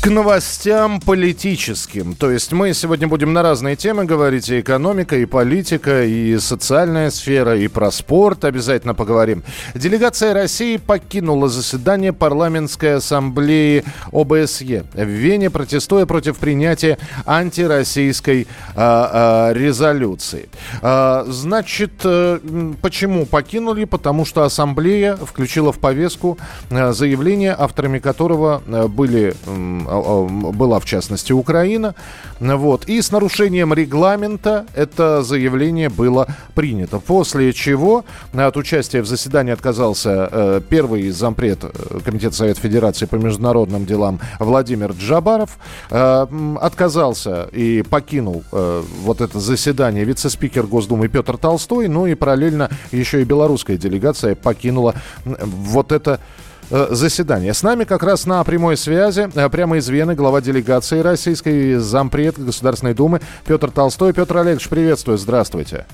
к новостям политическим. То есть мы сегодня будем на разные темы говорить. И экономика, и политика, и социальная сфера, и про спорт обязательно поговорим. Делегация России покинула заседание парламентской ассамблеи ОБСЕ в Вене, протестуя против принятия антироссийской а, а, резолюции. А, значит, э, почему покинули? Потому что ассамблея включила в повестку а, заявление, авторами которого а, были была в частности Украина. Вот. И с нарушением регламента это заявление было принято. После чего от участия в заседании отказался э, первый зампред э, Комитета Совета Федерации по международным делам Владимир Джабаров. Э, отказался и покинул вот это заседание вице-спикер Госдумы Петр Толстой. Ну и параллельно еще и белорусская делегация покинула вот это Э, заседание. С нами как раз на прямой связи, э, прямо из Вены, глава делегации российской, зампред Государственной Думы Петр Толстой. Петр Олегович, приветствую, здравствуйте.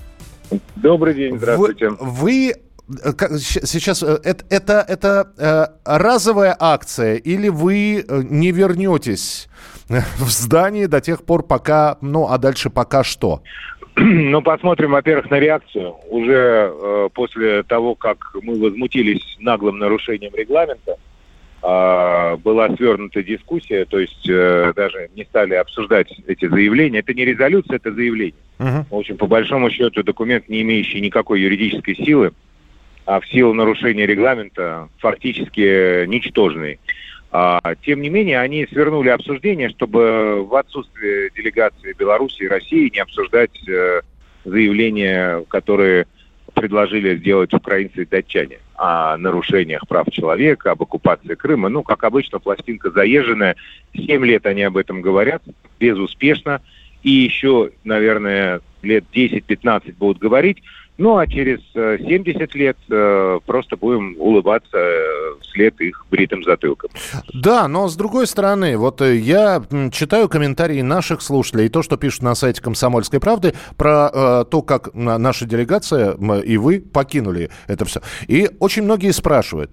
Добрый день, здравствуйте. Вы, вы э, сейчас это, это, это разовая акция или вы не вернетесь в здание до тех пор, пока, ну, а дальше пока что? Ну, посмотрим, во-первых, на реакцию. Уже э, после того, как мы возмутились наглым нарушением регламента, э, была свернута дискуссия, то есть э, даже не стали обсуждать эти заявления. Это не резолюция, это заявление. Uh-huh. В общем, по большому счету, документ, не имеющий никакой юридической силы, а в силу нарушения регламента фактически ничтожный. А, тем не менее, они свернули обсуждение, чтобы в отсутствие делегации Беларуси и России не обсуждать э, заявления, которые предложили сделать украинцы и датчане о нарушениях прав человека, об оккупации Крыма. Ну, как обычно, пластинка заезженная. Семь лет они об этом говорят, безуспешно. И еще, наверное, лет 10-15 будут говорить. Ну, а через 70 э, лет э, просто будем улыбаться э, вслед их бритым затылком. Да, но с другой стороны, вот я читаю комментарии наших слушателей, то, что пишут на сайте «Комсомольской правды», про э, то, как наша делегация и вы покинули это все. И очень многие спрашивают,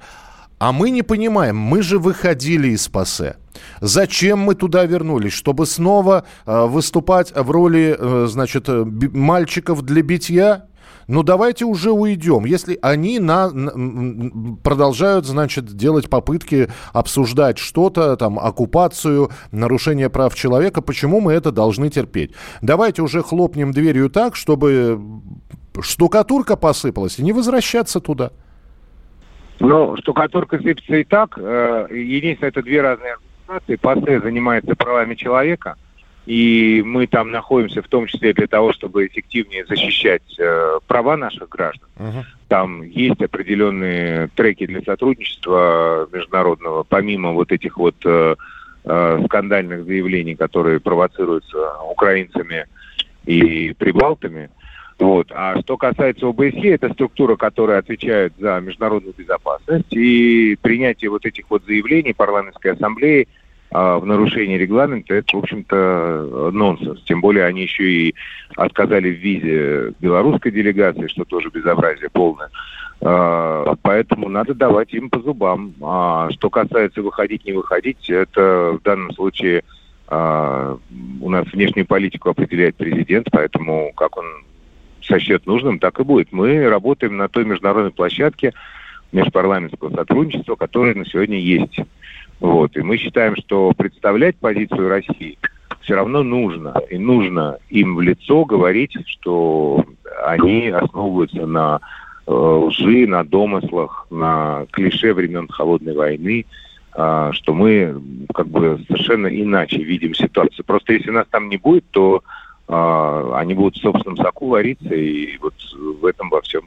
а мы не понимаем, мы же выходили из ПАСЕ. Зачем мы туда вернулись? Чтобы снова э, выступать в роли, э, значит, мальчиков для битья? Ну давайте уже уйдем. Если они на, на, продолжают, значит, делать попытки обсуждать что-то, там, оккупацию, нарушение прав человека, почему мы это должны терпеть? Давайте уже хлопнем дверью так, чтобы штукатурка посыпалась, и не возвращаться туда. Ну, штукатурка сыпется и так. Э, единственное, это две разные организации. ПАСЕ занимается правами человека – и мы там находимся в том числе для того, чтобы эффективнее защищать э, права наших граждан. Uh-huh. Там есть определенные треки для сотрудничества международного, помимо вот этих вот э, э, скандальных заявлений, которые провоцируются украинцами и прибалтами. Вот. А что касается ОБСЕ, это структура, которая отвечает за международную безопасность, и принятие вот этих вот заявлений парламентской ассамблеи – в нарушении регламента, это, в общем-то, нонсенс. Тем более они еще и отказали в визе белорусской делегации, что тоже безобразие полное. А, поэтому надо давать им по зубам. А что касается выходить, не выходить, это в данном случае а, у нас внешнюю политику определяет президент, поэтому как он сочтет нужным, так и будет. Мы работаем на той международной площадке межпарламентского сотрудничества, которая на сегодня есть. Вот. И мы считаем, что представлять позицию России все равно нужно. И нужно им в лицо говорить, что они основываются на э, лжи, на домыслах, на клише времен Холодной войны, э, что мы как бы совершенно иначе видим ситуацию. Просто если нас там не будет, то э, они будут в собственном соку вариться, и вот в этом во всем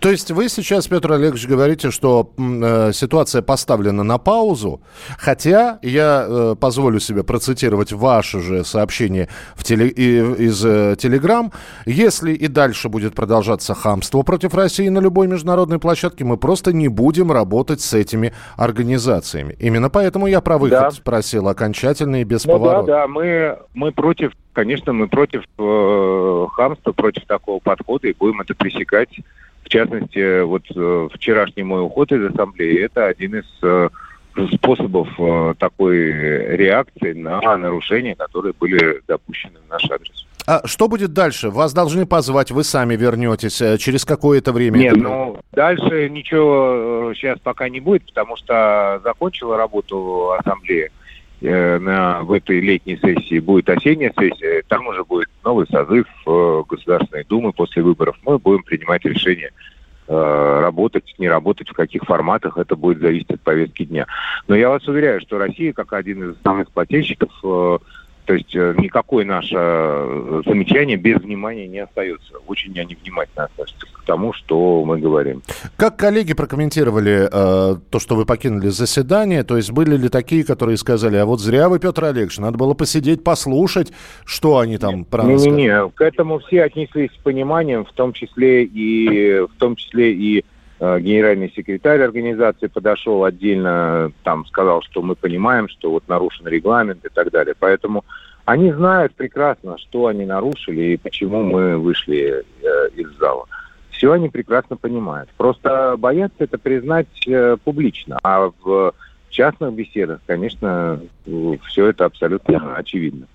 То есть вы сейчас, Петр Олегович, говорите, что э, ситуация поставлена на паузу, хотя я э, позволю себе процитировать ваше же сообщение в теле, и, из э, Телеграм. Если и дальше будет продолжаться хамство против России на любой международной площадке, мы просто не будем работать с этими организациями. Именно поэтому я про выход да. спросил окончательно и без ну, поворота. Да, да, мы, мы против, конечно, мы против э, хамства, против такого подхода и будем это пресекать в частности, вот э, вчерашний мой уход из ассамблеи – это один из э, способов э, такой реакции на нарушения, которые были допущены в наш адрес. А что будет дальше? Вас должны позвать, вы сами вернетесь через какое-то время? Нет, ну дальше ничего сейчас пока не будет, потому что закончила работу ассамблея. Э, на, в этой летней сессии будет осенняя сессия, там уже будет новый созыв э, Государственной Думы после выборов. Мы будем принимать решение э, работать, не работать, в каких форматах, это будет зависеть от повестки дня. Но я вас уверяю, что Россия, как один из основных плательщиков, то есть э, никакое наше э, замечание без внимания не остается. Очень они внимательно относятся к тому, что мы говорим. Как коллеги прокомментировали э, то, что вы покинули заседание? То есть были ли такие, которые сказали, а вот зря вы, Петр Олегович, надо было посидеть, послушать, что они там про нас Не-не-не, к этому все отнеслись с пониманием, в том числе и, в том числе и генеральный секретарь организации подошел отдельно, там сказал, что мы понимаем, что вот нарушен регламент и так далее. Поэтому они знают прекрасно, что они нарушили и почему мы вышли э, из зала. Все они прекрасно понимают. Просто боятся это признать э, публично. А в частных беседах, конечно, все это абсолютно очевидно.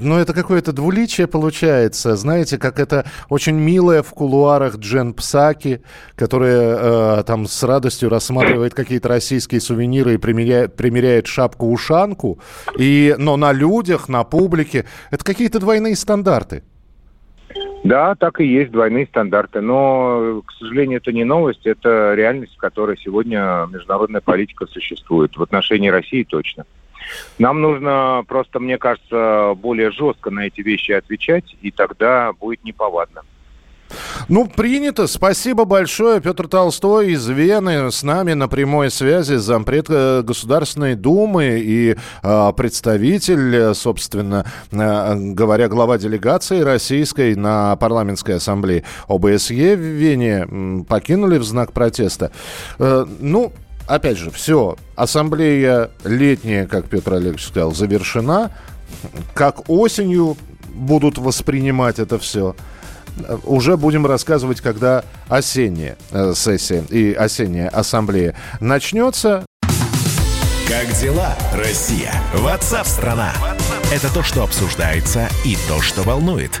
Ну, это какое-то двуличие получается. Знаете, как это очень милая в кулуарах Джен Псаки, которая э, там с радостью рассматривает какие-то российские сувениры и примеряет, примеряет шапку-ушанку. И, но на людях, на публике, это какие-то двойные стандарты. Да, так и есть двойные стандарты. Но, к сожалению, это не новость, это реальность, в которой сегодня международная политика существует. В отношении России точно. Нам нужно просто, мне кажется, более жестко на эти вещи отвечать, и тогда будет неповадно. Ну, принято. Спасибо большое. Петр Толстой из Вены с нами на прямой связи, зампред э, Государственной Думы и э, представитель, собственно э, говоря, глава делегации российской на парламентской ассамблее ОБСЕ в Вене покинули в знак протеста. Э, ну, опять же, все, ассамблея летняя, как Петр Олегович сказал, завершена. Как осенью будут воспринимать это все, уже будем рассказывать, когда осенняя э, сессия и осенняя ассамблея начнется. Как дела, Россия? Ватсап-страна! Это то, что обсуждается и то, что волнует.